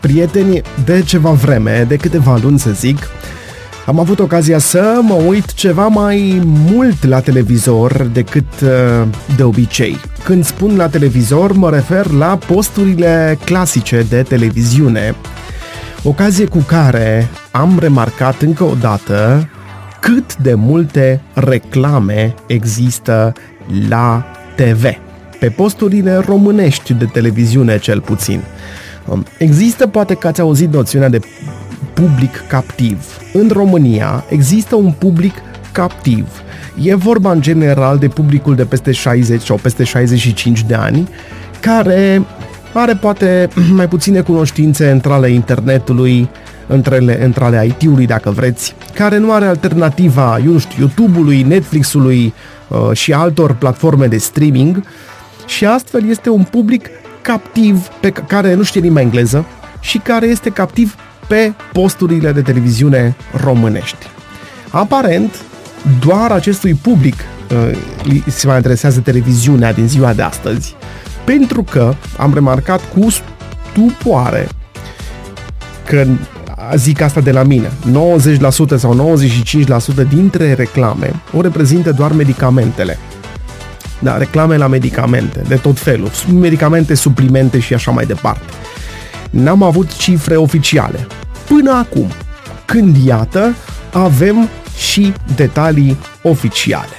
Prieteni, de ceva vreme, de câteva luni să zic, am avut ocazia să mă uit ceva mai mult la televizor decât uh, de obicei. Când spun la televizor, mă refer la posturile clasice de televiziune, ocazie cu care am remarcat încă o dată cât de multe reclame există la TV, pe posturile românești de televiziune cel puțin. Um, există, poate că ați auzit noțiunea de public captiv. În România există un public captiv. E vorba în general de publicul de peste 60 sau peste 65 de ani, care are poate mai puține cunoștințe între ale internetului, între ale, între ale IT-ului, dacă vreți, care nu are alternativa, eu nu știu, YouTube-ului, Netflix-ului uh, și altor platforme de streaming și astfel este un public captiv pe care nu știe limba engleză și care este captiv pe posturile de televiziune românești. Aparent, doar acestui public uh, se mai interesează televiziunea din ziua de astăzi, pentru că am remarcat cu stupoare că zic asta de la mine, 90% sau 95% dintre reclame o reprezintă doar medicamentele. Da, reclame la medicamente, de tot felul, medicamente, suplimente și așa mai departe. N-am avut cifre oficiale. Până acum, când iată, avem și detalii oficiale.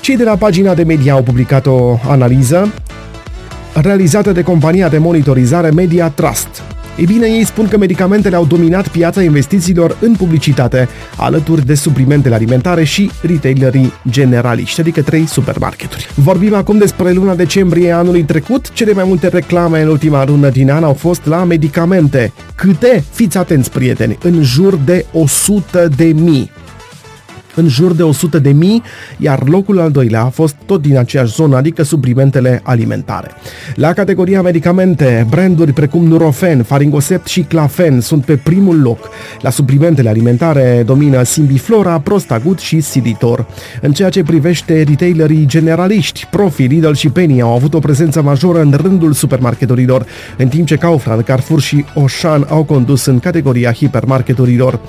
Cei de la pagina de media au publicat o analiză realizată de compania de monitorizare Media Trust, ei bine, ei spun că medicamentele au dominat piața investițiilor în publicitate, alături de suplimentele alimentare și retailerii generaliști, adică trei supermarketuri. Vorbim acum despre luna decembrie anului trecut. Cele mai multe reclame în ultima lună din an au fost la medicamente. Câte? Fiți atenți, prieteni, în jur de 100 de mii în jur de 100 de mii, iar locul al doilea a fost tot din aceeași zonă, adică suplimentele alimentare. La categoria medicamente, branduri precum Nurofen, Faringosept și Clafen sunt pe primul loc. La suplimentele alimentare domină Simbiflora, Prostagut și Silitor. În ceea ce privește retailerii generaliști, Profi, Lidl și Penny au avut o prezență majoră în rândul supermarketurilor, în timp ce Kaufland, Carrefour și Auchan au condus în categoria hipermarketurilor.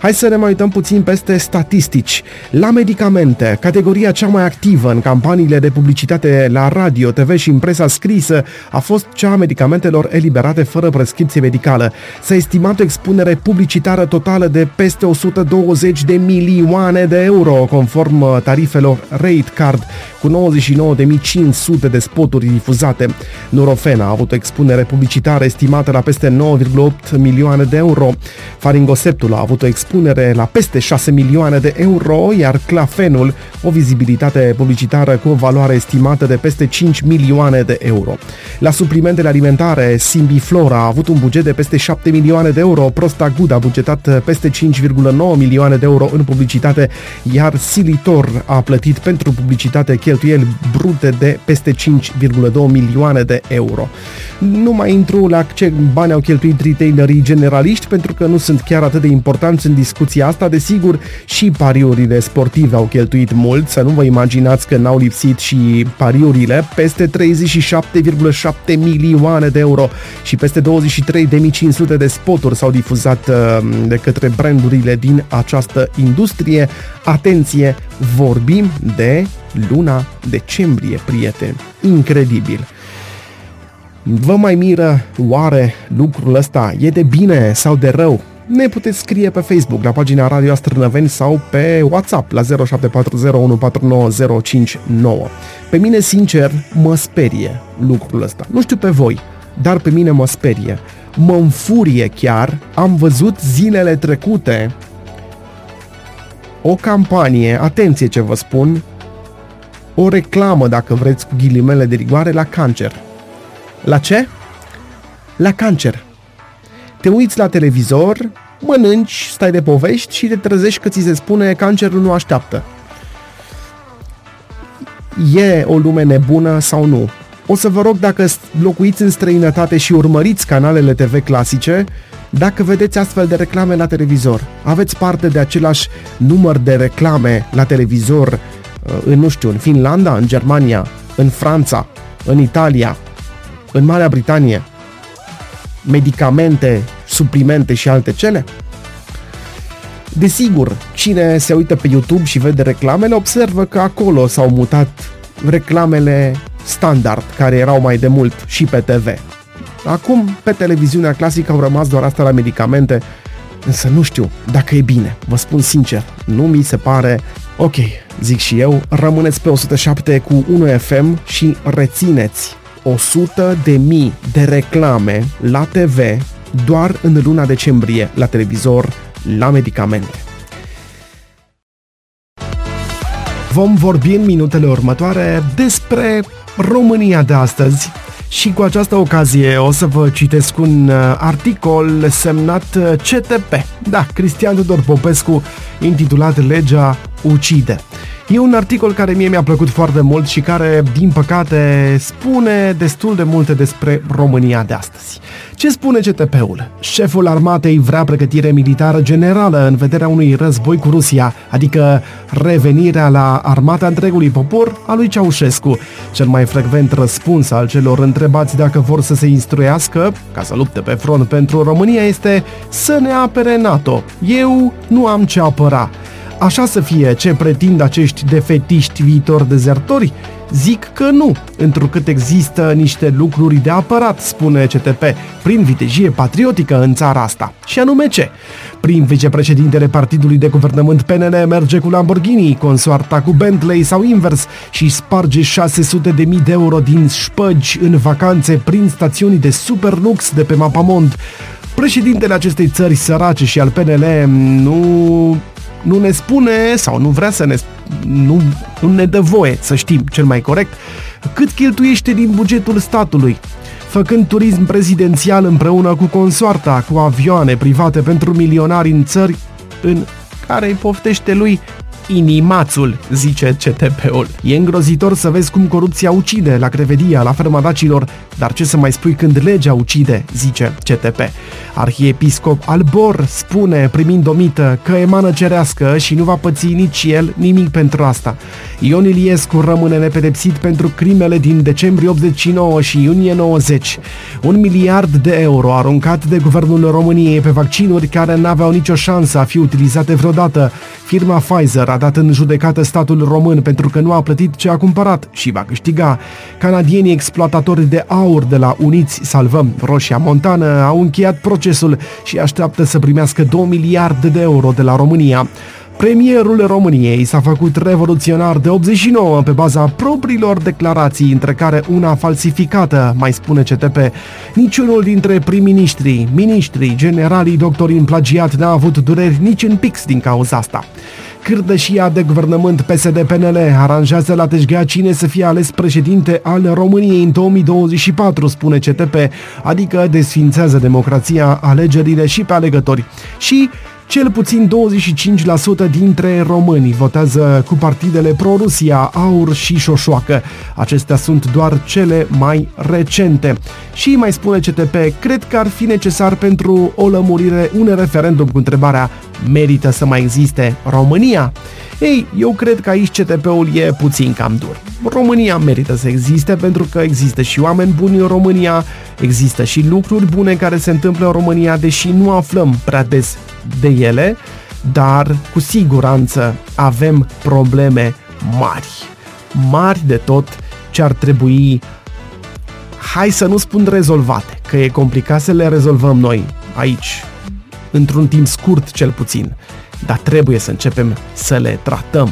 Hai să ne mai uităm puțin peste statistici. La medicamente, categoria cea mai activă în campaniile de publicitate la radio, TV și în presa scrisă a fost cea a medicamentelor eliberate fără prescripție medicală. S-a estimat o expunere publicitară totală de peste 120 de milioane de euro, conform uh, tarifelor Rate Card, cu 99.500 de spoturi difuzate. Nurofen a avut o expunere publicitară estimată la peste 9,8 milioane de euro. Faringoseptul a avut o expunere expunere la peste 6 milioane de euro, iar Clafenul o vizibilitate publicitară cu o valoare estimată de peste 5 milioane de euro. La suplimentele alimentare, Simbiflora a avut un buget de peste 7 milioane de euro, Prostagud a bugetat peste 5,9 milioane de euro în publicitate, iar Silitor a plătit pentru publicitate cheltuieli brute de peste 5,2 milioane de euro. Nu mai intru la ce bani au cheltuit retailerii generaliști pentru că nu sunt chiar atât de importanți în discuția asta. Desigur, și pariurile sportive au cheltuit mult, să nu vă imaginați că n-au lipsit și pariurile, peste 37,7 milioane de euro și peste 23.500 de spoturi s-au difuzat uh, de către brandurile din această industrie. Atenție, vorbim de luna decembrie, prieteni. Incredibil. Vă mai miră oare lucrul ăsta? E de bine sau de rău? Ne puteți scrie pe Facebook la pagina Radio Astrănăveni sau pe WhatsApp la 0740149059. Pe mine, sincer, mă sperie lucrul ăsta. Nu știu pe voi, dar pe mine mă sperie. Mă înfurie chiar. Am văzut zilele trecute o campanie, atenție ce vă spun, o reclamă, dacă vreți, cu ghilimele de rigoare, la cancer. La ce? La cancer. Te uiți la televizor, mănânci, stai de povești și te trezești că ți se spune cancerul nu așteaptă. E o lume nebună sau nu? O să vă rog dacă locuiți în străinătate și urmăriți canalele TV clasice, dacă vedeți astfel de reclame la televizor, aveți parte de același număr de reclame la televizor uh, în, nu știu, în Finlanda, în Germania, în Franța, în Italia, în Marea Britanie. medicamente, suplimente și alte cele? Desigur, cine se uită pe YouTube și vede reclamele observă că acolo s-au mutat reclamele standard, care erau mai de mult și pe TV. Acum, pe televiziunea clasică au rămas doar asta la medicamente, însă nu știu dacă e bine, vă spun sincer, nu mi se pare ok, zic și eu, rămâneți pe 107 cu 1 FM și rețineți 100 de mii de reclame la TV doar în luna decembrie la televizor la medicamente. Vom vorbi în minutele următoare despre România de astăzi, și cu această ocazie o să vă citesc un uh, articol semnat uh, CTP, da, Cristian Tudor Popescu, intitulat Legea ucide. E un articol care mie mi-a plăcut foarte mult și care, din păcate, spune destul de multe despre România de astăzi. Ce spune CTP-ul? Șeful armatei vrea pregătire militară generală în vederea unui război cu Rusia, adică revenirea la armata întregului popor a lui Ceaușescu. Cel mai frecvent răspuns al celor întrebați dacă vor să se instruiască, ca să lupte pe front pentru România, este să ne apere NATO. Eu nu am ce apăra. Așa să fie ce pretind acești defetiști viitori dezertori? Zic că nu, întrucât există niște lucruri de apărat, spune CTP, prin vitejie patriotică în țara asta. Și anume ce? Prin vicepreședintele partidului de guvernământ PNL merge cu Lamborghini, consoarta cu Bentley sau invers și sparge 600 de mii de euro din șpăgi în vacanțe prin stațiuni de super lux de pe Mapamond. Președintele acestei țări sărace și al PNL nu nu ne spune sau nu vrea să ne nu, nu ne dă voie să știm cel mai corect cât cheltuiește din bugetul statului. Făcând turism prezidențial împreună cu consoarta, cu avioane private pentru milionari în țări în care îi poftește lui inimațul, zice CTP-ul. E îngrozitor să vezi cum corupția ucide la crevedia, la ferma dacilor, dar ce să mai spui când legea ucide, zice CTP. Arhiepiscop Albor spune, primind o mită, că emană cerească și nu va păți nici el nimic pentru asta. Ion Iliescu rămâne nepedepsit pentru crimele din decembrie 89 și iunie 90. Un miliard de euro aruncat de guvernul României pe vaccinuri care n-aveau nicio șansă a fi utilizate vreodată. Firma Pfizer a dat în judecată statul român pentru că nu a plătit ce a cumpărat și va câștiga. Canadienii exploatatori de aur de la Uniți Salvăm Roșia Montană au încheiat procesul și așteaptă să primească 2 miliarde de euro de la România. Premierul României s-a făcut revoluționar de 89 pe baza propriilor declarații, între care una falsificată, mai spune CTP. Niciunul dintre prim-ministrii, ministrii, generalii, doctori în plagiat n-a avut dureri nici în pix din cauza asta. Cârdășia de guvernământ PSD-PNL aranjează la Teșghea cine să fie ales președinte al României în 2024, spune CTP, adică desfințează democrația, alegerile și pe alegători. Și cel puțin 25% dintre români votează cu partidele pro-Rusia, Aur și Șoșoacă. Acestea sunt doar cele mai recente. Și mai spune CTP, cred că ar fi necesar pentru o lămurire un referendum cu întrebarea merită să mai existe România? Ei, eu cred că aici CTP-ul e puțin cam dur. România merită să existe pentru că există și oameni buni în România, există și lucruri bune care se întâmplă în România, deși nu aflăm prea des de ele, dar cu siguranță avem probleme mari. Mari de tot ce ar trebui hai să nu spun rezolvate, că e complicat să le rezolvăm noi aici, într-un timp scurt cel puțin, dar trebuie să începem să le tratăm,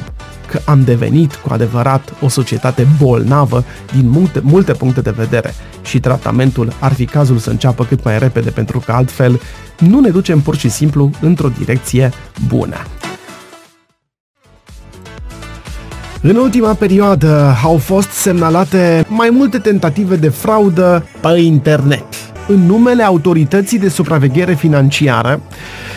că am devenit cu adevărat o societate bolnavă din multe, multe puncte de vedere și tratamentul ar fi cazul să înceapă cât mai repede pentru că altfel nu ne ducem pur și simplu într-o direcție bună. În ultima perioadă au fost semnalate mai multe tentative de fraudă pe internet. În numele autorității de supraveghere financiară,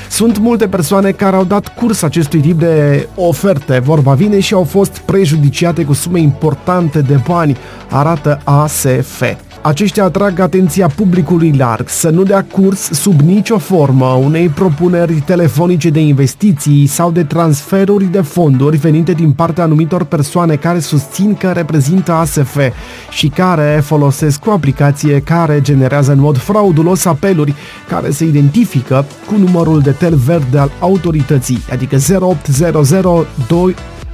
sunt multe persoane care au dat curs acestui tip de oferte, vorba vine, și au fost prejudiciate cu sume importante de bani, arată ASF. Aceștia atrag atenția publicului larg să nu dea curs sub nicio formă unei propuneri telefonice de investiții sau de transferuri de fonduri venite din partea anumitor persoane care susțin că reprezintă ASF și care folosesc o aplicație care generează în mod fraudulos apeluri care se identifică cu numărul de tel verde al autorității, adică 0800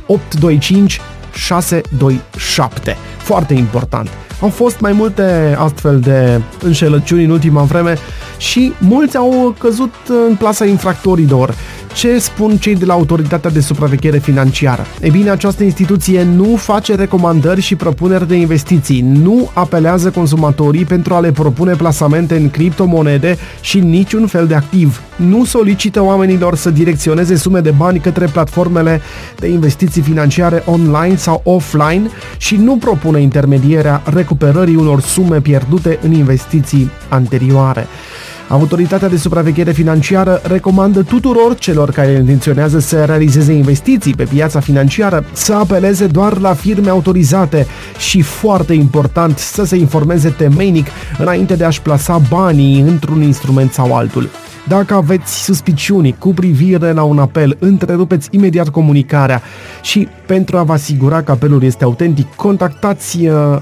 825 627. Foarte important. Au fost mai multe astfel de înșelăciuni în ultima vreme și mulți au căzut în plasa infractorilor. Ce spun cei de la Autoritatea de Supraveghere Financiară? E bine, această instituție nu face recomandări și propuneri de investiții, nu apelează consumatorii pentru a le propune plasamente în criptomonede și niciun fel de activ. Nu solicită oamenilor să direcționeze sume de bani către platformele de investiții financiare online sau offline și nu propune intermedierea recuperării unor sume pierdute în investiții anterioare. Autoritatea de supraveghere financiară recomandă tuturor celor care intenționează să realizeze investiții pe piața financiară să apeleze doar la firme autorizate și, foarte important, să se informeze temeinic înainte de a-și plasa banii într-un instrument sau altul. Dacă aveți suspiciuni cu privire la un apel, întrerupeți imediat comunicarea și pentru a vă asigura că apelul este autentic, contactați uh,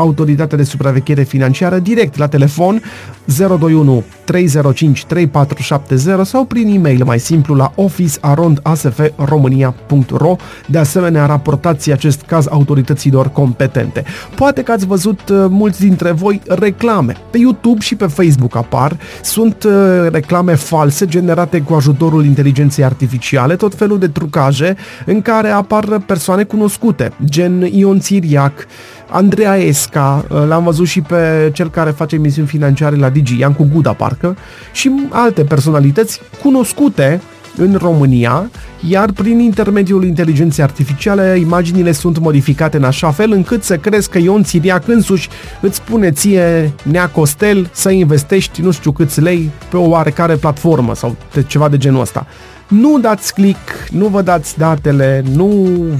autoritatea de supraveghere financiară direct la telefon 021 305 3470 sau prin e-mail mai simplu la office.asfromania.ro De asemenea, raportați acest caz autorităților competente. Poate că ați văzut uh, mulți dintre voi reclame. Pe YouTube și pe Facebook apar. Sunt uh, reclame false generate cu ajutorul inteligenței artificiale, tot felul de trucaje în care apar persoane cunoscute, gen Ion Țiriac, Andreea Esca, uh, l-am văzut și pe cel care face emisiuni financiare la Digi, Iancu Guda parcă, și alte personalități cunoscute în România, iar prin intermediul inteligenței artificiale, imaginile sunt modificate în așa fel încât să crezi că Ion Țiriac însuși îți spune ție, Nea Costel, să investești nu știu câți lei pe o oarecare platformă sau ceva de genul ăsta. Nu dați click, nu vă dați datele, nu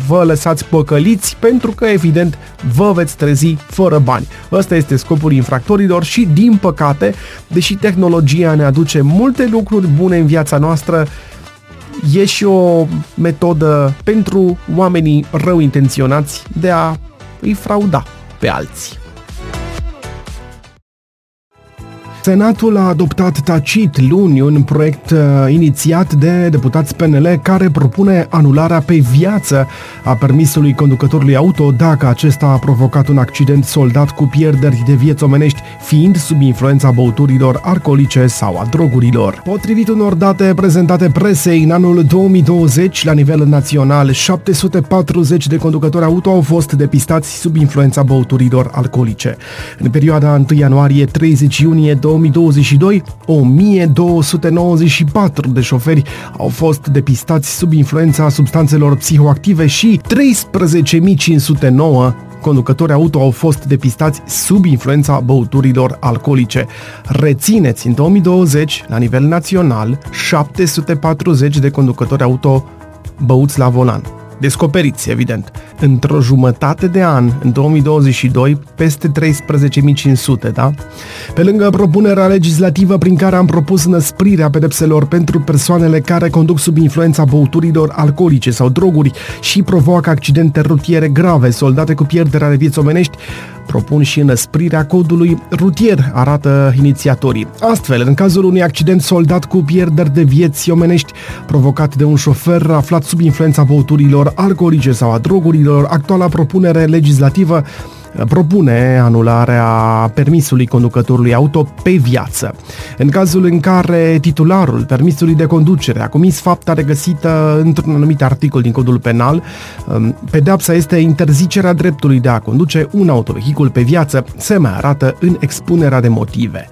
vă lăsați păcăliți pentru că evident vă veți trezi fără bani. Ăsta este scopul infractorilor și din păcate, deși tehnologia ne aduce multe lucruri bune în viața noastră, e și o metodă pentru oamenii rău intenționați de a îi frauda pe alții. Senatul a adoptat tacit luni un proiect uh, inițiat de deputați PNL care propune anularea pe viață a permisului conducătorului auto dacă acesta a provocat un accident soldat cu pierderi de vieți omenești, fiind sub influența băuturilor alcoolice sau a drogurilor. Potrivit unor date prezentate presei, în anul 2020, la nivel național, 740 de conducători auto au fost depistați sub influența băuturilor alcoolice. În perioada 1 ianuarie-30 iunie 2022, 1294 de șoferi au fost depistați sub influența substanțelor psihoactive și 13.509 conducători auto au fost depistați sub influența băuturilor alcoolice. Rețineți, în 2020, la nivel național, 740 de conducători auto băuți la volan descoperiți, evident. Într-o jumătate de an, în 2022, peste 13.500, da? Pe lângă propunerea legislativă prin care am propus năsprirea pedepselor pentru persoanele care conduc sub influența băuturilor alcoolice sau droguri și provoacă accidente rutiere grave, soldate cu pierderea de vieți omenești, propun și înăsprirea codului rutier, arată inițiatorii. Astfel, în cazul unui accident soldat cu pierderi de vieți omenești provocat de un șofer aflat sub influența băuturilor alcoolice sau a drogurilor, actuala propunere legislativă propune anularea permisului conducătorului auto pe viață. În cazul în care titularul permisului de conducere a comis fapta regăsită într-un anumit articol din codul penal, um, pedeapsa este interzicerea dreptului de a conduce un autovehicul pe viață, se mai arată în expunerea de motive.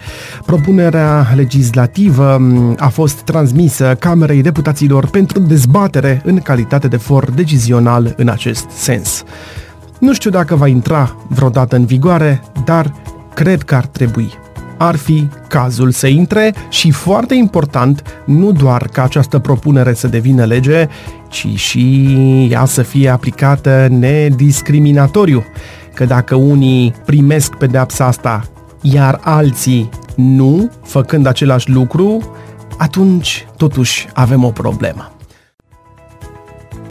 Propunerea legislativă um, a fost transmisă Camerei Deputaților pentru dezbatere în calitate de for decizional în acest sens. Nu știu dacă va intra vreodată în vigoare, dar cred că ar trebui. Ar fi cazul să intre și, foarte important, nu doar ca această propunere să devină lege, ci și ea să fie aplicată nediscriminatoriu. Că dacă unii primesc pedeapsa asta iar alții nu, făcând același lucru, atunci totuși avem o problemă.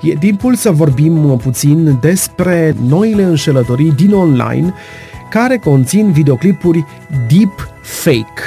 E timpul să vorbim puțin despre noile înșelătorii din online care conțin videoclipuri deep fake.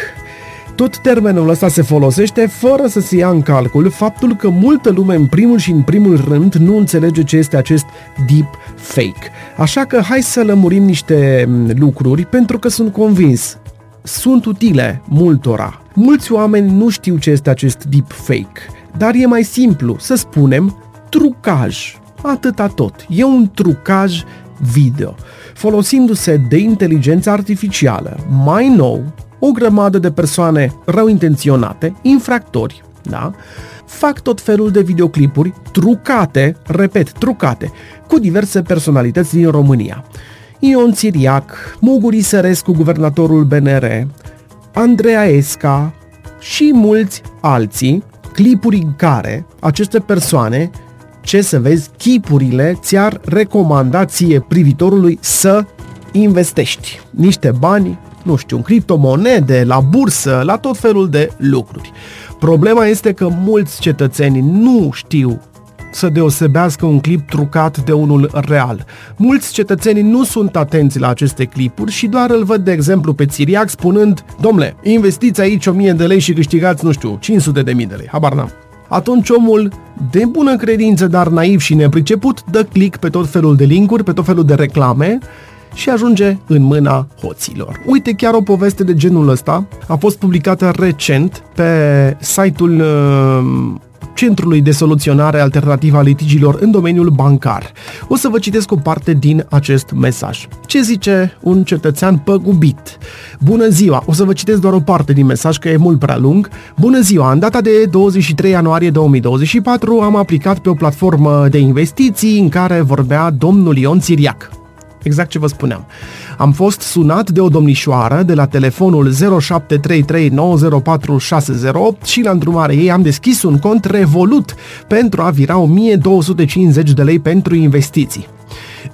Tot termenul ăsta se folosește fără să se ia în calcul faptul că multă lume în primul și în primul rând nu înțelege ce este acest deep fake. Așa că hai să lămurim niște lucruri pentru că sunt convins sunt utile multora. Mulți oameni nu știu ce este acest deep fake, dar e mai simplu să spunem trucaj. Atâta tot. E un trucaj video, folosindu-se de inteligență artificială. Mai nou, o grămadă de persoane rău intenționate, infractori, da? fac tot felul de videoclipuri trucate, repet, trucate, cu diverse personalități din România. Ion Țiriac, Muguri Sărescu, guvernatorul BNR, Andreea Esca și mulți alții, clipuri în care aceste persoane, ce să vezi, chipurile ți-ar recomanda ție privitorului să investești niște bani, nu știu, în criptomonede, la bursă, la tot felul de lucruri. Problema este că mulți cetățeni nu știu să deosebească un clip trucat de unul real. Mulți cetățeni nu sunt atenți la aceste clipuri și doar îl văd, de exemplu, pe Țiriac spunând Domnule, investiți aici 1000 de lei și câștigați, nu știu, 500 de mii de lei. Habar n-am. Atunci omul, de bună credință, dar naiv și nepriceput, dă click pe tot felul de linkuri, pe tot felul de reclame și ajunge în mâna hoților. Uite, chiar o poveste de genul ăsta a fost publicată recent pe site-ul uh, Centrului de Soluționare Alternativă a Litigilor în domeniul bancar. O să vă citesc o parte din acest mesaj. Ce zice un cetățean păgubit? Bună ziua! O să vă citesc doar o parte din mesaj, că e mult prea lung. Bună ziua! În data de 23 ianuarie 2024 am aplicat pe o platformă de investiții în care vorbea domnul Ion Țiriac. Exact ce vă spuneam. Am fost sunat de o domnișoară de la telefonul 0733904608 și la îndrumare ei am deschis un cont Revolut pentru a vira 1250 de lei pentru investiții.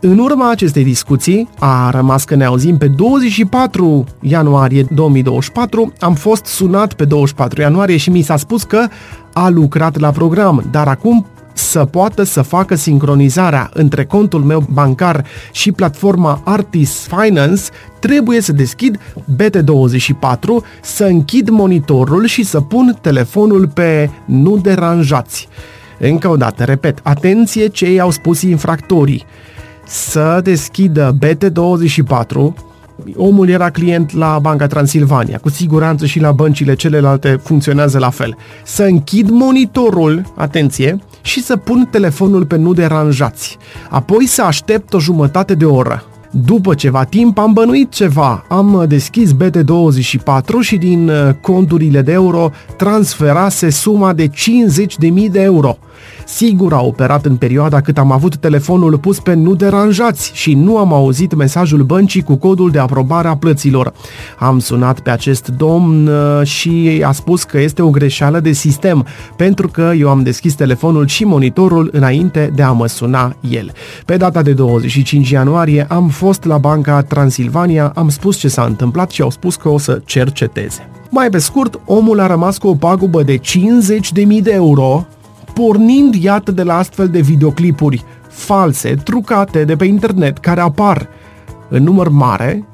În urma acestei discuții, a rămas că ne auzim pe 24 ianuarie 2024, am fost sunat pe 24 ianuarie și mi s-a spus că a lucrat la program, dar acum să poată să facă sincronizarea între contul meu bancar și platforma Artis Finance, trebuie să deschid BT24, să închid monitorul și să pun telefonul pe nu deranjați. Încă o dată, repet, atenție ce i-au spus infractorii. Să deschidă BT24, omul era client la Banca Transilvania, cu siguranță și la băncile celelalte funcționează la fel. Să închid monitorul, atenție, și să pun telefonul pe nu deranjați. Apoi să aștept o jumătate de oră. După ceva timp am bănuit ceva, am deschis BT24 și din uh, conturile de euro transferase suma de 50.000 de euro. Sigur a operat în perioada cât am avut telefonul pus pe nu deranjați și nu am auzit mesajul băncii cu codul de aprobare a plăților. Am sunat pe acest domn uh, și a spus că este o greșeală de sistem, pentru că eu am deschis telefonul și monitorul înainte de a mă suna el. Pe data de 25 ianuarie am fost la Banca Transilvania, am spus ce s-a întâmplat și au spus că o să cerceteze. Mai pe scurt, omul a rămas cu o pagubă de 50.000 de euro pornind iată de la astfel de videoclipuri false, trucate de pe internet, care apar în număr mare,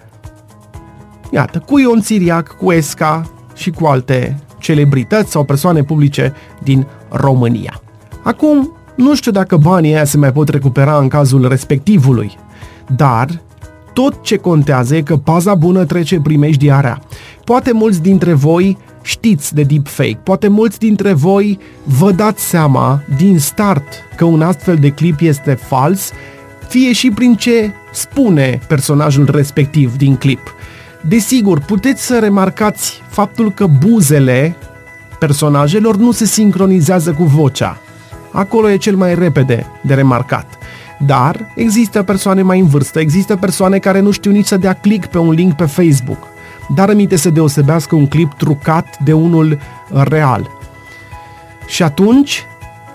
iată, cu Ion Țiriac, cu Esca și cu alte celebrități sau persoane publice din România. Acum, nu știu dacă banii aia se mai pot recupera în cazul respectivului, dar tot ce contează e că paza bună trece primejdiarea. Poate mulți dintre voi știți de deepfake. Poate mulți dintre voi vă dați seama din start că un astfel de clip este fals, fie și prin ce spune personajul respectiv din clip. Desigur, puteți să remarcați faptul că buzele personajelor nu se sincronizează cu vocea. Acolo e cel mai repede de remarcat. Dar există persoane mai în vârstă, există persoane care nu știu nici să dea click pe un link pe Facebook dar aminte să deosebească un clip trucat de unul real. Și atunci,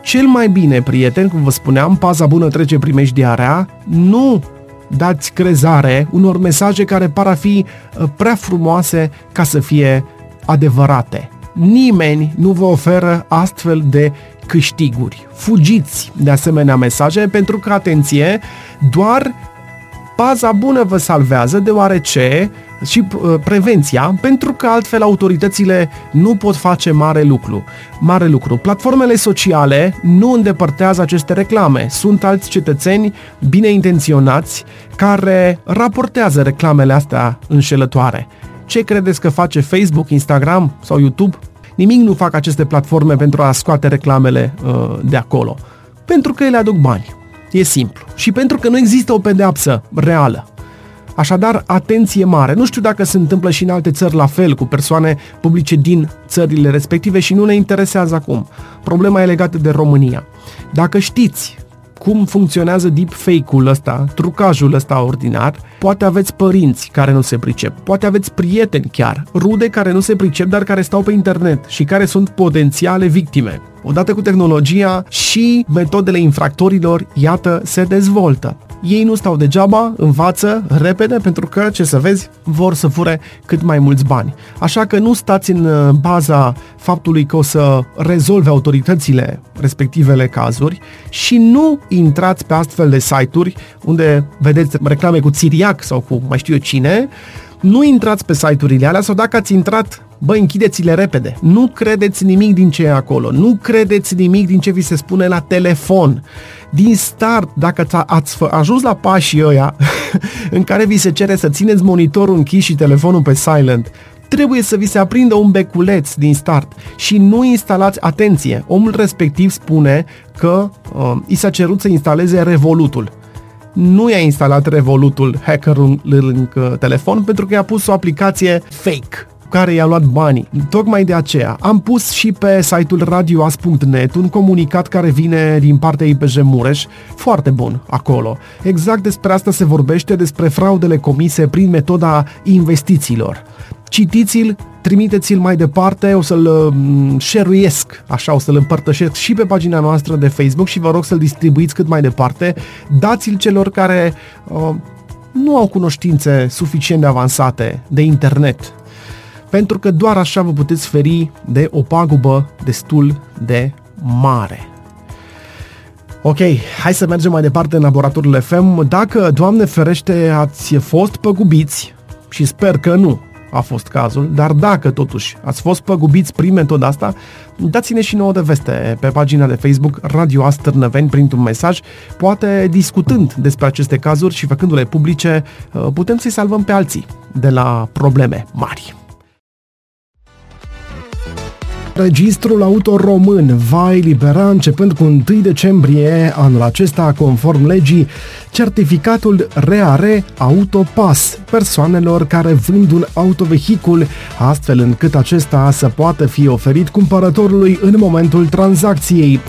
cel mai bine, prieten, cum vă spuneam, paza bună trece primejdiarea, nu dați crezare unor mesaje care par a fi uh, prea frumoase ca să fie adevărate. Nimeni nu vă oferă astfel de câștiguri. Fugiți de asemenea mesaje pentru că, atenție, doar paza bună vă salvează deoarece și uh, prevenția, pentru că altfel autoritățile nu pot face mare lucru. Mare lucru. Platformele sociale nu îndepărtează aceste reclame. Sunt alți cetățeni bine intenționați care raportează reclamele astea înșelătoare. Ce credeți că face Facebook, Instagram sau YouTube? Nimic nu fac aceste platforme pentru a scoate reclamele uh, de acolo. Pentru că ele aduc bani. E simplu. Și pentru că nu există o pedeapsă reală. Așadar, atenție mare. Nu știu dacă se întâmplă și în alte țări la fel, cu persoane publice din țările respective și nu ne interesează acum. Problema e legată de România. Dacă știți cum funcționează deepfake-ul ăsta, trucajul ăsta ordinar, poate aveți părinți care nu se pricep, poate aveți prieteni chiar, rude care nu se pricep, dar care stau pe internet și care sunt potențiale victime. Odată cu tehnologia și metodele infractorilor, iată, se dezvoltă. Ei nu stau degeaba, învață repede pentru că, ce să vezi, vor să fure cât mai mulți bani. Așa că nu stați în uh, baza faptului că o să rezolve autoritățile respectivele cazuri și nu intrați pe astfel de site-uri unde vedeți reclame cu țiriac sau cu mai știu eu cine, nu intrați pe site-urile alea sau dacă ați intrat, bă, închideți-le repede. Nu credeți nimic din ce e acolo. Nu credeți nimic din ce vi se spune la telefon. Din start, dacă ați ajuns la pașii ăia în care vi se cere să țineți monitorul închis și telefonul pe silent, trebuie să vi se aprindă un beculeț din start și nu instalați, atenție, omul respectiv spune că uh, i s-a cerut să instaleze Revolutul. Nu i-a instalat Revolutul hackerul lângă telefon pentru că i-a pus o aplicație fake care i-a luat banii. Tocmai de aceea am pus și pe site-ul radioas.net un comunicat care vine din partea IPJ Mureș, foarte bun acolo. Exact despre asta se vorbește, despre fraudele comise prin metoda investițiilor. Citiți-l, trimiteți-l mai departe, o să-l mm, share așa, o să-l împărtășesc și pe pagina noastră de Facebook și vă rog să-l distribuiți cât mai departe. Dați-l celor care uh, nu au cunoștințe suficient de avansate de internet, pentru că doar așa vă puteți feri de o pagubă destul de mare. Ok, hai să mergem mai departe în laboratorul FM. Dacă, Doamne ferește, ați fost păgubiți, și sper că nu, a fost cazul, dar dacă totuși ați fost păgubiți prin metoda asta, dați-ne și nouă de veste pe pagina de Facebook Radio Astărnăveni printr-un mesaj, poate discutând despre aceste cazuri și făcându-le publice, uh, putem să-i salvăm pe alții de la probleme mari. Registrul Auto Român va elibera începând cu 1 decembrie anul acesta, conform legii, certificatul RAR Autopass persoanelor care vând un autovehicul, astfel încât acesta să poată fi oferit cumpărătorului în momentul tranzacției.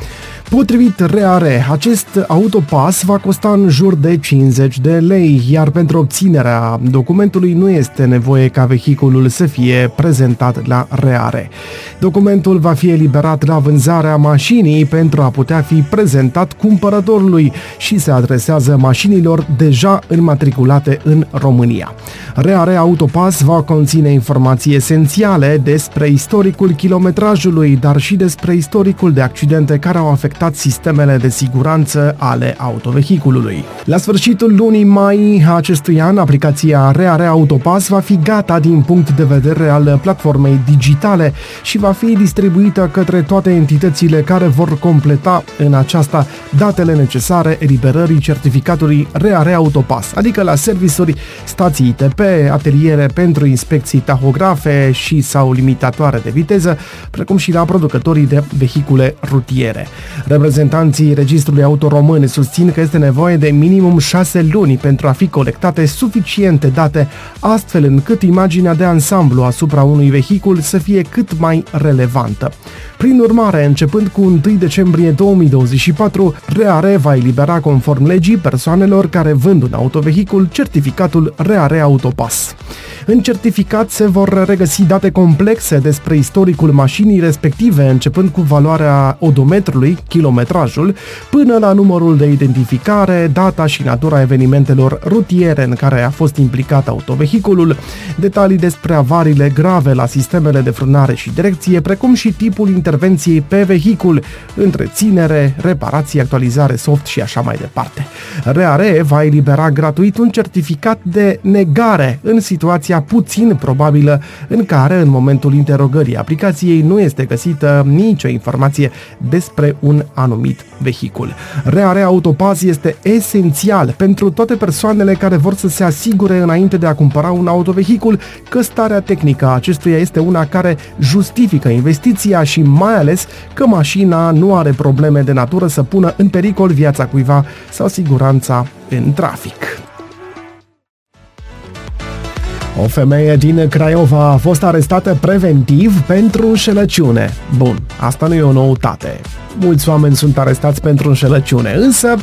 Potrivit Reare, acest autopas va costa în jur de 50 de lei, iar pentru obținerea documentului nu este nevoie ca vehiculul să fie prezentat la Reare. Documentul va fi eliberat la vânzarea mașinii pentru a putea fi prezentat cumpărătorului și se adresează mașinilor deja înmatriculate în România. Reare Autopas va conține informații esențiale despre istoricul kilometrajului, dar și despre istoricul de accidente care au afectat afectat sistemele de siguranță ale autovehiculului. La sfârșitul lunii mai a acestui an, aplicația Reare Autopass va fi gata din punct de vedere al platformei digitale și va fi distribuită către toate entitățile care vor completa în aceasta datele necesare eliberării certificatului Reare Autopass, adică la servisuri, stații ITP, ateliere pentru inspecții tahografe și sau limitatoare de viteză, precum și la producătorii de vehicule rutiere. Reprezentanții Registrului Auto Român susțin că este nevoie de minimum 6 luni pentru a fi colectate suficiente date, astfel încât imaginea de ansamblu asupra unui vehicul să fie cât mai relevantă. Prin urmare, începând cu 1 decembrie 2024, Reare va elibera conform legii persoanelor care vând un autovehicul certificatul Reare Autopass. În certificat se vor regăsi date complexe despre istoricul mașinii respective, începând cu valoarea odometrului, kilometrajul, până la numărul de identificare, data și natura evenimentelor rutiere în care a fost implicat autovehiculul, detalii despre avariile grave la sistemele de frânare și direcție, precum și tipul intervenției pe vehicul, întreținere, reparație, actualizare soft și așa mai departe. RARE va elibera gratuit un certificat de negare în situația puțin probabilă în care, în momentul interogării aplicației, nu este găsită nicio informație despre un anumit vehicul. RARE Autopass este esențial pentru toate persoanele care vor să se asigure înainte de a cumpăra un autovehicul că starea tehnică a acestuia este una care justifică investiția și mai ales că mașina nu are probleme de natură să pună în pericol viața cuiva sau siguranța în trafic. O femeie din Craiova a fost arestată preventiv pentru înșelăciune. Bun, asta nu e o noutate. Mulți oameni sunt arestați pentru înșelăciune, însă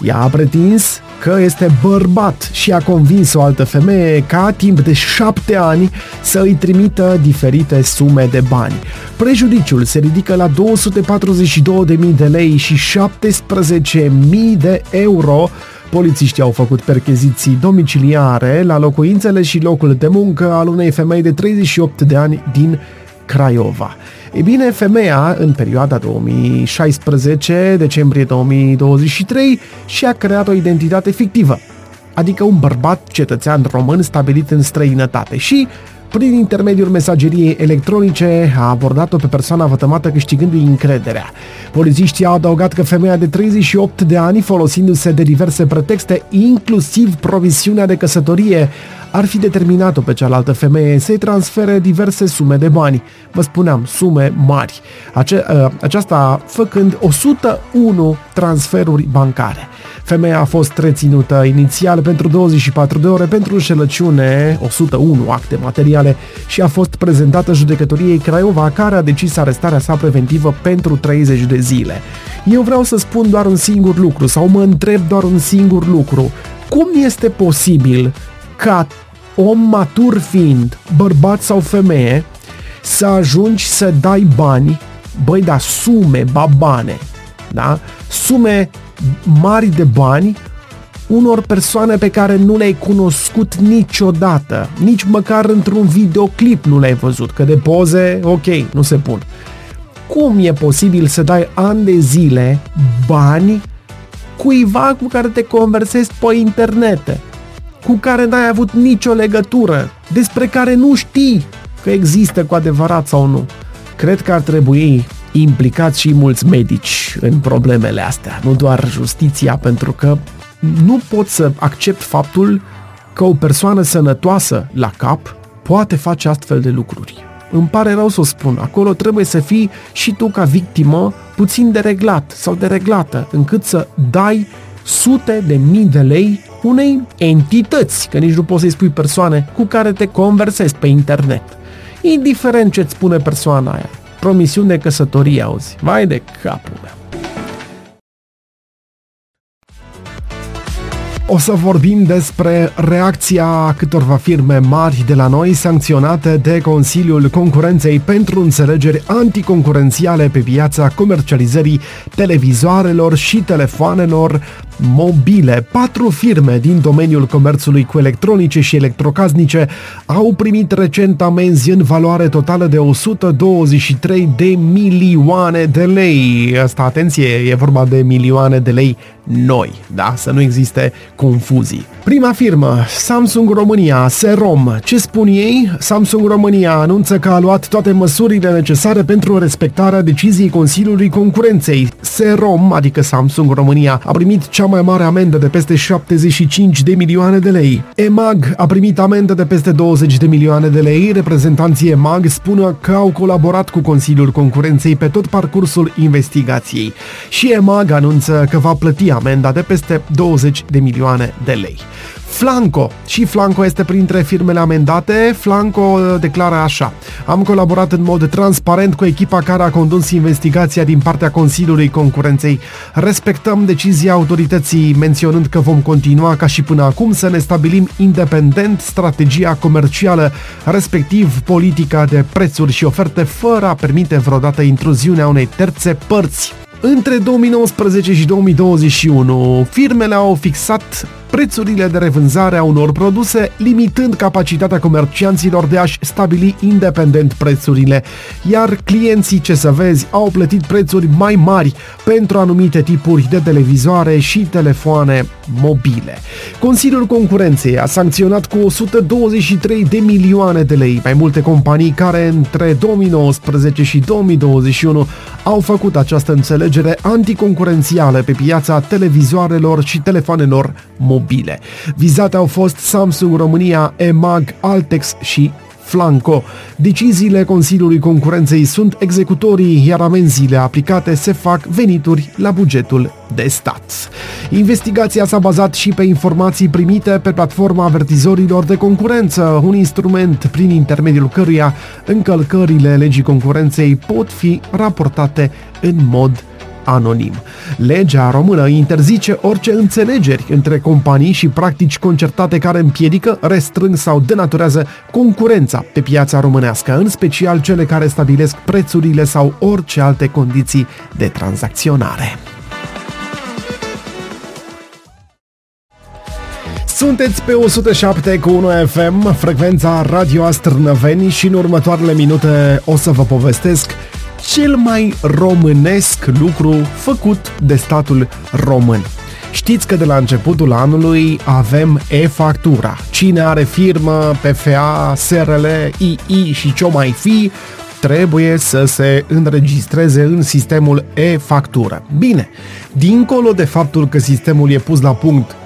ea a pretins că este bărbat și a convins o altă femeie ca timp de șapte ani să îi trimită diferite sume de bani. Prejudiciul se ridică la 242.000 de lei și 17.000 de euro Polițiștii au făcut percheziții domiciliare la locuințele și locul de muncă al unei femei de 38 de ani din Craiova. E bine, femeia, în perioada 2016 decembrie 2023, și-a creat o identitate fictivă, adică un bărbat cetățean român stabilit în străinătate. Și prin intermediul mesageriei electronice a abordat-o pe persoana vătămată câștigându-i încrederea. Polițiștii au adăugat că femeia de 38 de ani, folosindu-se de diverse pretexte, inclusiv provisiunea de căsătorie, ar fi determinat-o pe cealaltă femeie să-i transfere diverse sume de bani. Vă spuneam, sume mari. Ace- ă, aceasta făcând 101 transferuri bancare. Femeia a fost reținută inițial pentru 24 de ore pentru înșelăciune, 101 acte materiale și a fost prezentată judecătoriei Craiova, care a decis arestarea sa preventivă pentru 30 de zile. Eu vreau să spun doar un singur lucru sau mă întreb doar un singur lucru. Cum este posibil ca om matur fiind, bărbat sau femeie, să ajungi să dai bani, băi, da, sume, babane, da? Sume mari de bani unor persoane pe care nu le-ai cunoscut niciodată, nici măcar într-un videoclip nu le-ai văzut, că de poze, ok, nu se pun. Cum e posibil să dai ani de zile bani cuiva cu care te conversezi pe internet, cu care n-ai avut nicio legătură, despre care nu știi că există cu adevărat sau nu? Cred că ar trebui implicați și mulți medici în problemele astea, nu doar justiția, pentru că nu pot să accept faptul că o persoană sănătoasă la cap poate face astfel de lucruri. Îmi pare rău să o spun, acolo trebuie să fii și tu ca victimă puțin dereglat sau dereglată, încât să dai sute de mii de lei unei entități, că nici nu poți să-i spui persoane cu care te conversezi pe internet. Indiferent ce-ți spune persoana aia, promisiuni de căsătorie, auzi. Vai de capul meu. O să vorbim despre reacția câtorva firme mari de la noi sancționate de Consiliul Concurenței pentru înțelegeri anticoncurențiale pe piața comercializării televizoarelor și telefoanelor mobile. Patru firme din domeniul comerțului cu electronice și electrocasnice au primit recent amenzi în valoare totală de 123 de milioane de lei. Asta, atenție, e vorba de milioane de lei noi, da? Să nu existe confuzii. Prima firmă, Samsung România, Serom. Ce spun ei? Samsung România anunță că a luat toate măsurile necesare pentru respectarea deciziei Consiliului Concurenței. Serom, adică Samsung România, a primit cea mai mare amendă de peste 75 de milioane de lei. EMAG a primit amendă de peste 20 de milioane de lei. Reprezentanții EMAG spun că au colaborat cu Consiliul Concurenței pe tot parcursul investigației. Și EMAG anunță că va plăti amenda de peste 20 de milioane milioane de lei. Flanco. Și Flanco este printre firmele amendate. Flanco uh, declară așa. Am colaborat în mod transparent cu echipa care a condus investigația din partea Consiliului Concurenței. Respectăm decizia autorității menționând că vom continua ca și până acum să ne stabilim independent strategia comercială, respectiv politica de prețuri și oferte fără a permite vreodată intruziunea unei terțe părți. Între 2019 și 2021, firmele au fixat prețurile de revânzare a unor produse, limitând capacitatea comercianților de a-și stabili independent prețurile, iar clienții, ce să vezi, au plătit prețuri mai mari pentru anumite tipuri de televizoare și telefoane mobile. Consiliul Concurenței a sancționat cu 123 de milioane de lei. Mai multe companii care între 2019 și 2021 au făcut această înțelegere anticoncurențială pe piața televizoarelor și telefonelor mobile mobile. Vizate au fost Samsung România, EMAG, Altex și Flanco. Deciziile Consiliului Concurenței sunt executorii, iar amenziile aplicate se fac venituri la bugetul de stat. Investigația s-a bazat și pe informații primite pe platforma avertizorilor de concurență, un instrument prin intermediul căruia încălcările legii concurenței pot fi raportate în mod anonim. Legea română interzice orice înțelegeri între companii și practici concertate care împiedică, restrâng sau denaturează concurența pe piața românească, în special cele care stabilesc prețurile sau orice alte condiții de tranzacționare. Sunteți pe 107 cu 1 FM, frecvența Radio Astrnăveni și în următoarele minute o să vă povestesc cel mai românesc lucru făcut de statul român. Știți că de la începutul anului avem e-factura. Cine are firmă, PFA, SRL, II și ce mai fi, trebuie să se înregistreze în sistemul e-factură. Bine, dincolo de faptul că sistemul e pus la punct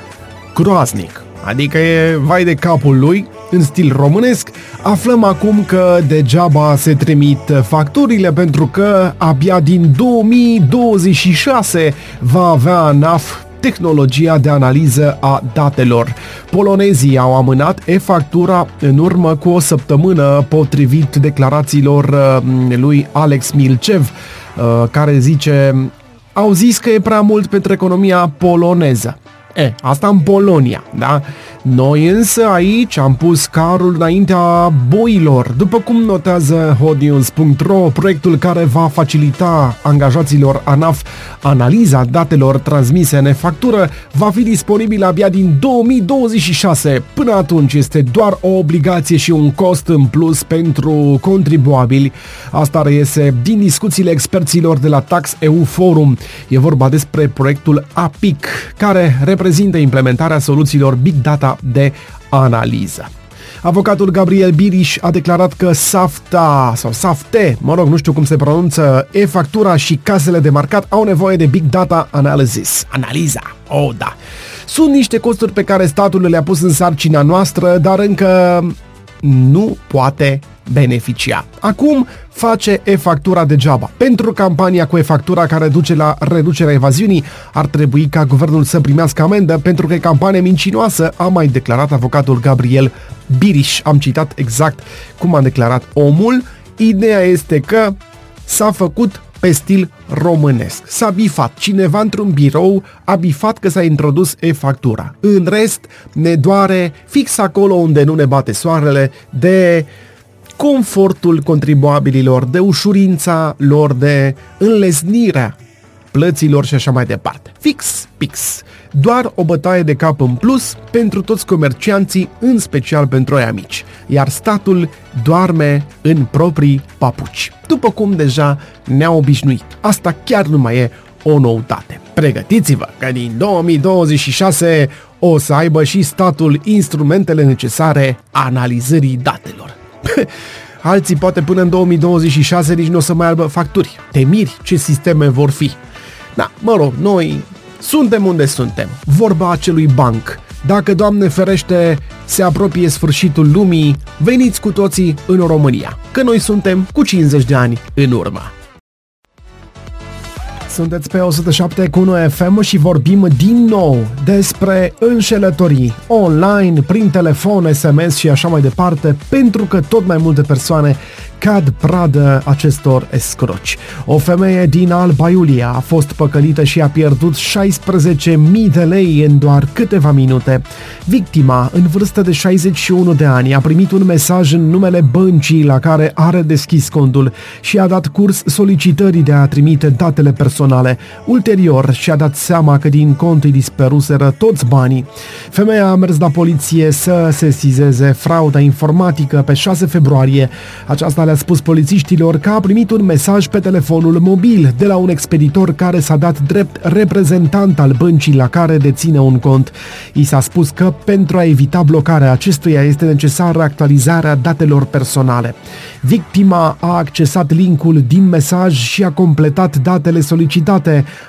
groaznic, adică e vai de capul lui, în stil românesc, aflăm acum că degeaba se trimit facturile pentru că abia din 2026 va avea NAF tehnologia de analiză a datelor. Polonezii au amânat e-factura în urmă cu o săptămână potrivit declarațiilor uh, lui Alex Milcev, uh, care zice au zis că e prea mult pentru economia poloneză. E, asta în Polonia, da? Noi însă aici am pus carul înaintea boilor. După cum notează hotnews.ro, proiectul care va facilita angajaților ANAF analiza datelor transmise în factură va fi disponibil abia din 2026. Până atunci este doar o obligație și un cost în plus pentru contribuabili. Asta reiese din discuțiile experților de la Tax EU Forum. E vorba despre proiectul APIC, care reprezintă implementarea soluțiilor Big Data de analiză. Avocatul Gabriel Biriș a declarat că SAFTA sau SAFTE, mă rog, nu știu cum se pronunță, e-factura și casele de marcat au nevoie de Big Data Analysis. Analiza. Oh, da. Sunt niște costuri pe care statul le-a pus în sarcina noastră, dar încă nu poate beneficia. Acum face e-factura degeaba. Pentru campania cu e-factura care duce la reducerea evaziunii, ar trebui ca guvernul să primească amendă pentru că e campanie mincinoasă, a mai declarat avocatul Gabriel Biriș. Am citat exact cum a declarat omul. Ideea este că s-a făcut pe stil românesc. S-a bifat. Cineva într-un birou a bifat că s-a introdus e-factura. În rest, ne doare fix acolo unde nu ne bate soarele de confortul contribuabililor, de ușurința lor, de înlesnirea plăților și așa mai departe. Fix, pix. Doar o bătaie de cap în plus pentru toți comercianții, în special pentru ei mici. Iar statul doarme în proprii papuci. După cum deja ne-a obișnuit. Asta chiar nu mai e o noutate. Pregătiți-vă că din 2026 o să aibă și statul instrumentele necesare analizării datelor. Alții poate până în 2026 nici nu o să mai aibă facturi. Te miri ce sisteme vor fi. Da, mă rog, noi suntem unde suntem. Vorba acelui banc. Dacă, Doamne ferește, se apropie sfârșitul lumii, veniți cu toții în România, că noi suntem cu 50 de ani în urmă. Sunteți pe 107 cu 1 FM și vorbim din nou despre înșelătorii online, prin telefon, SMS și așa mai departe, pentru că tot mai multe persoane cad pradă acestor escroci. O femeie din Alba Iulia a fost păcălită și a pierdut 16.000 de lei în doar câteva minute. Victima, în vârstă de 61 de ani, a primit un mesaj în numele băncii la care are deschis contul și a dat curs solicitării de a trimite datele personale. Ulterior și-a dat seama că din cont îi disperuseră toți banii. Femeia a mers la poliție să sesizeze frauda informatică pe 6 februarie. Aceasta le-a spus polițiștilor că a primit un mesaj pe telefonul mobil de la un expeditor care s-a dat drept reprezentant al băncii la care deține un cont. I s-a spus că pentru a evita blocarea acestuia este necesară actualizarea datelor personale. Victima a accesat linkul din mesaj și a completat datele solicitate,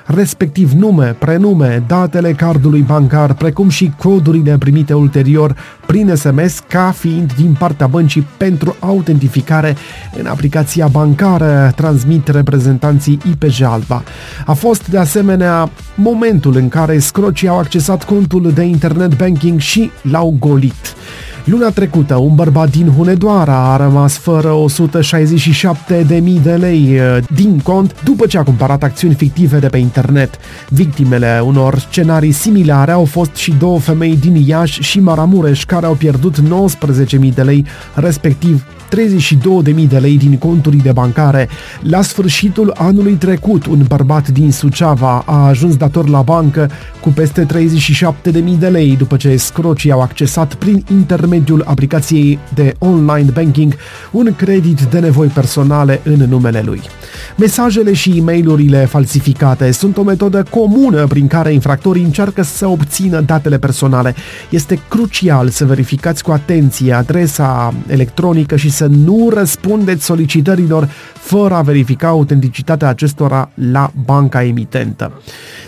respectiv nume, prenume, datele cardului bancar, precum și codurile primite ulterior prin SMS ca fiind din partea băncii pentru autentificare în aplicația bancară, transmit reprezentanții IPJ Alba. A fost de asemenea momentul în care scrocii au accesat contul de internet banking și l-au golit. Luna trecută, un bărbat din Hunedoara a rămas fără 167.000 de lei uh, din cont după ce a cumpărat acțiuni fictive de pe internet. Victimele unor scenarii similare au fost și două femei din Iași și Maramureș care au pierdut 19.000 de lei, respectiv 32.000 de lei din conturile bancare. La sfârșitul anului trecut, un bărbat din Suceava a ajuns dator la bancă cu peste 37.000 de lei după ce scrocii au accesat prin intermediul aplicației de online banking un credit de nevoi personale în numele lui. Mesajele și e mail falsificate sunt o metodă comună prin care infractorii încearcă să obțină datele personale. Este crucial să verificați cu atenție adresa electronică și să nu răspundeți solicitărilor fără a verifica autenticitatea acestora la banca emitentă.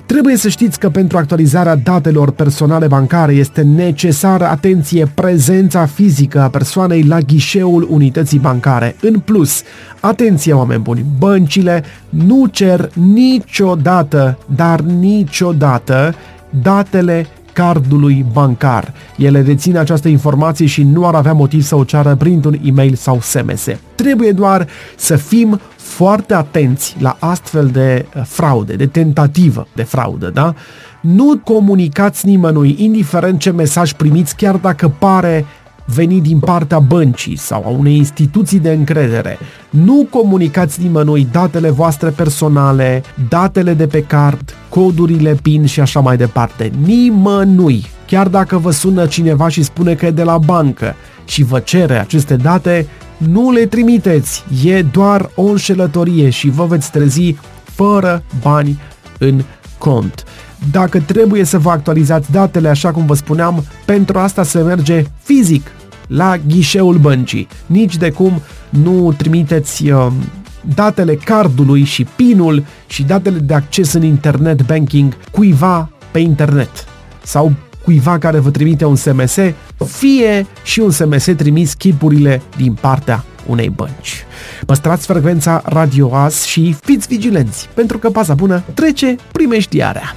Trebuie să știți că pentru actualizarea datelor personale bancare este necesară, atenție, prezența fizică a persoanei la ghișeul unității bancare. În plus, atenție oameni buni, băncile nu cer niciodată, dar niciodată datele cardului bancar. Ele dețin această informație și nu ar avea motiv să o ceară printr-un e-mail sau SMS. Trebuie doar să fim foarte atenți la astfel de uh, fraude, de tentativă de fraudă, da? Nu comunicați nimănui, indiferent ce mesaj primiți, chiar dacă pare veni din partea băncii sau a unei instituții de încredere. Nu comunicați nimănui datele voastre personale, datele de pe card, codurile PIN și așa mai departe. Nimănui. Chiar dacă vă sună cineva și spune că e de la bancă și vă cere aceste date, nu le trimiteți. E doar o înșelătorie și vă veți trezi fără bani în cont. Dacă trebuie să vă actualizați datele, așa cum vă spuneam, pentru asta se merge fizic la ghișeul băncii. Nici de cum nu trimiteți uh, datele cardului și pinul și datele de acces în internet banking cuiva pe internet sau cuiva care vă trimite un SMS, fie și un SMS trimis chipurile din partea unei bănci. Păstrați frecvența Radio As și fiți vigilenți, pentru că paza bună trece primeștiarea.